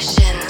Session.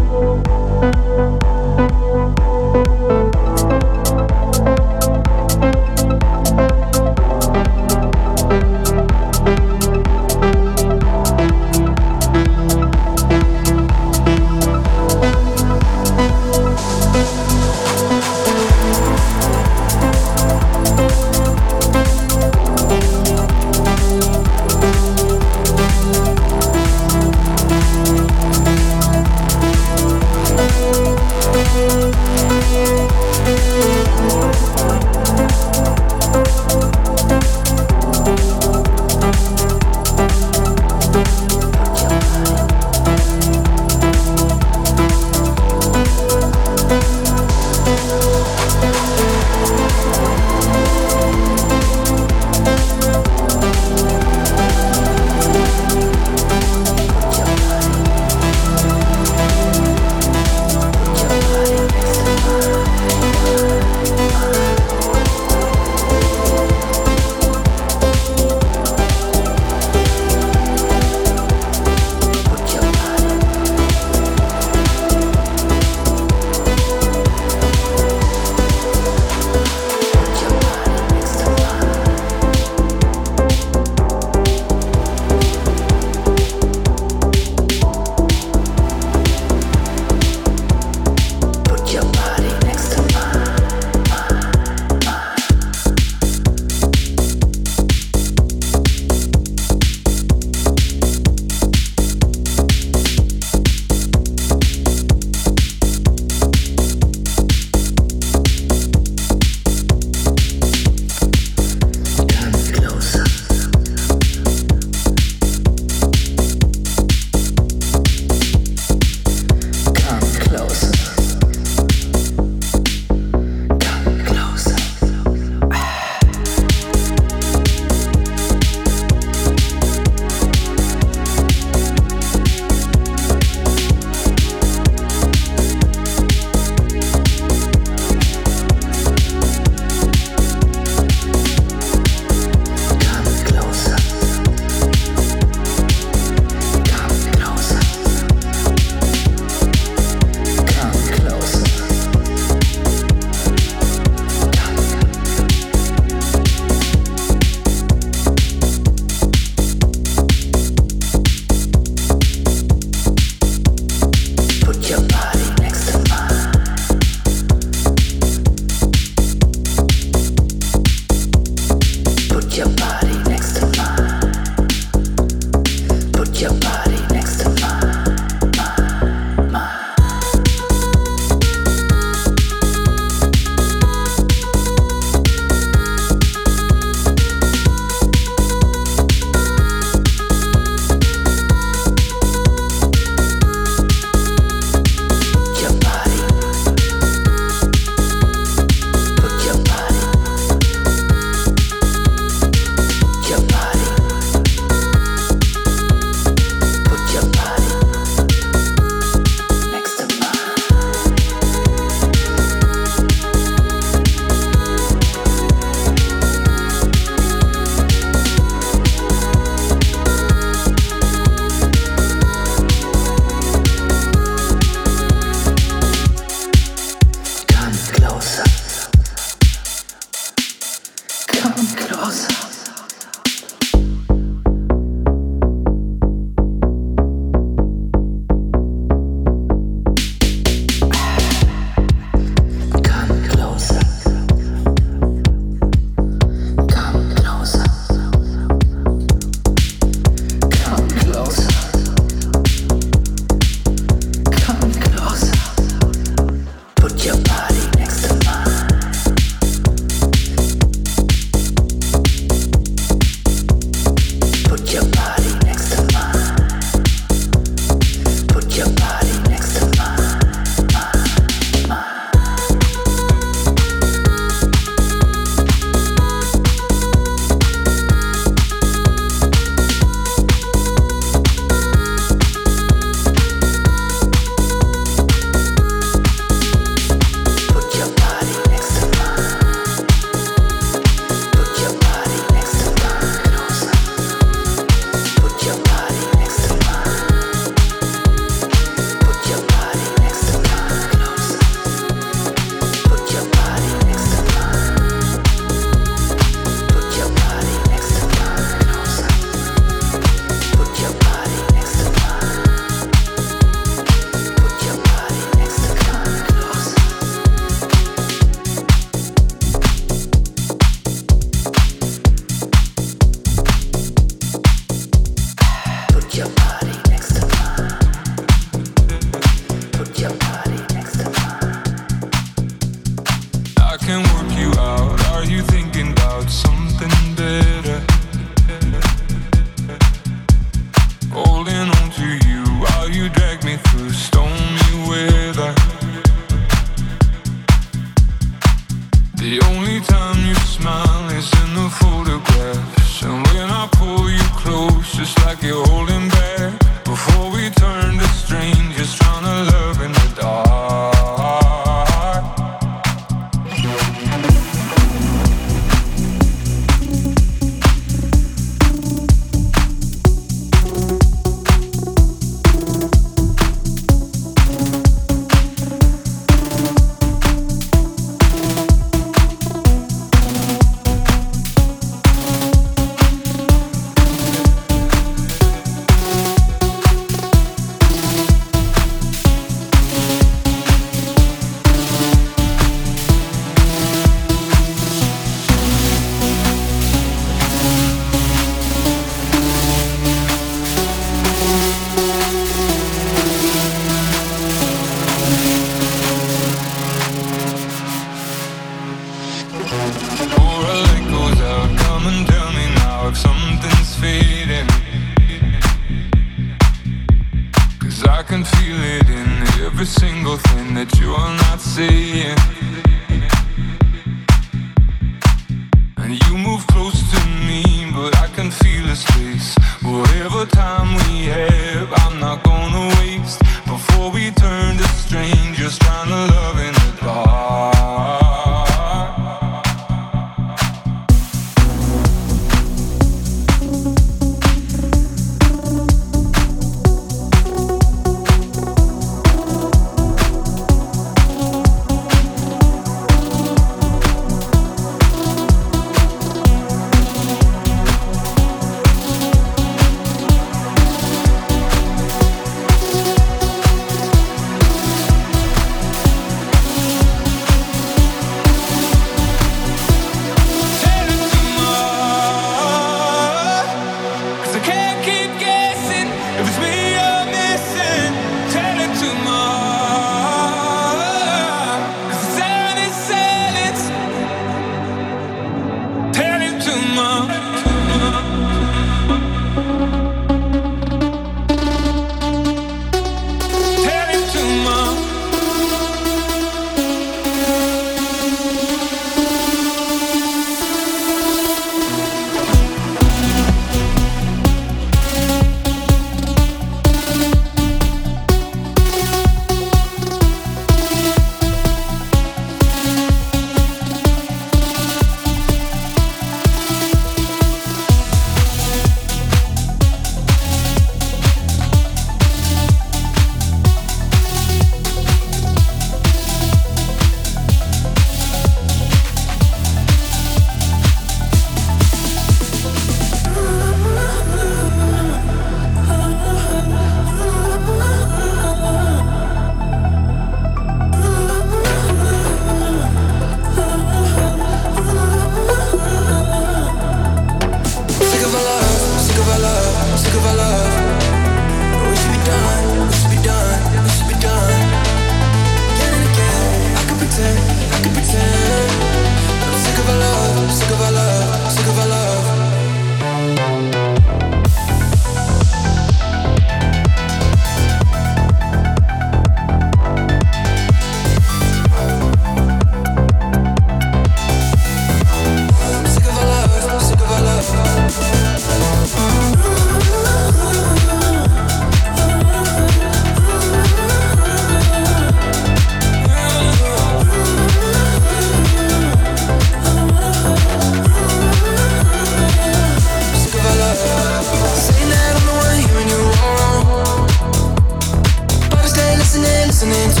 listening to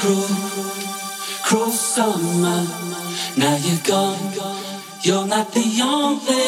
cruel, cruel summer. Now you're gone, you're not the only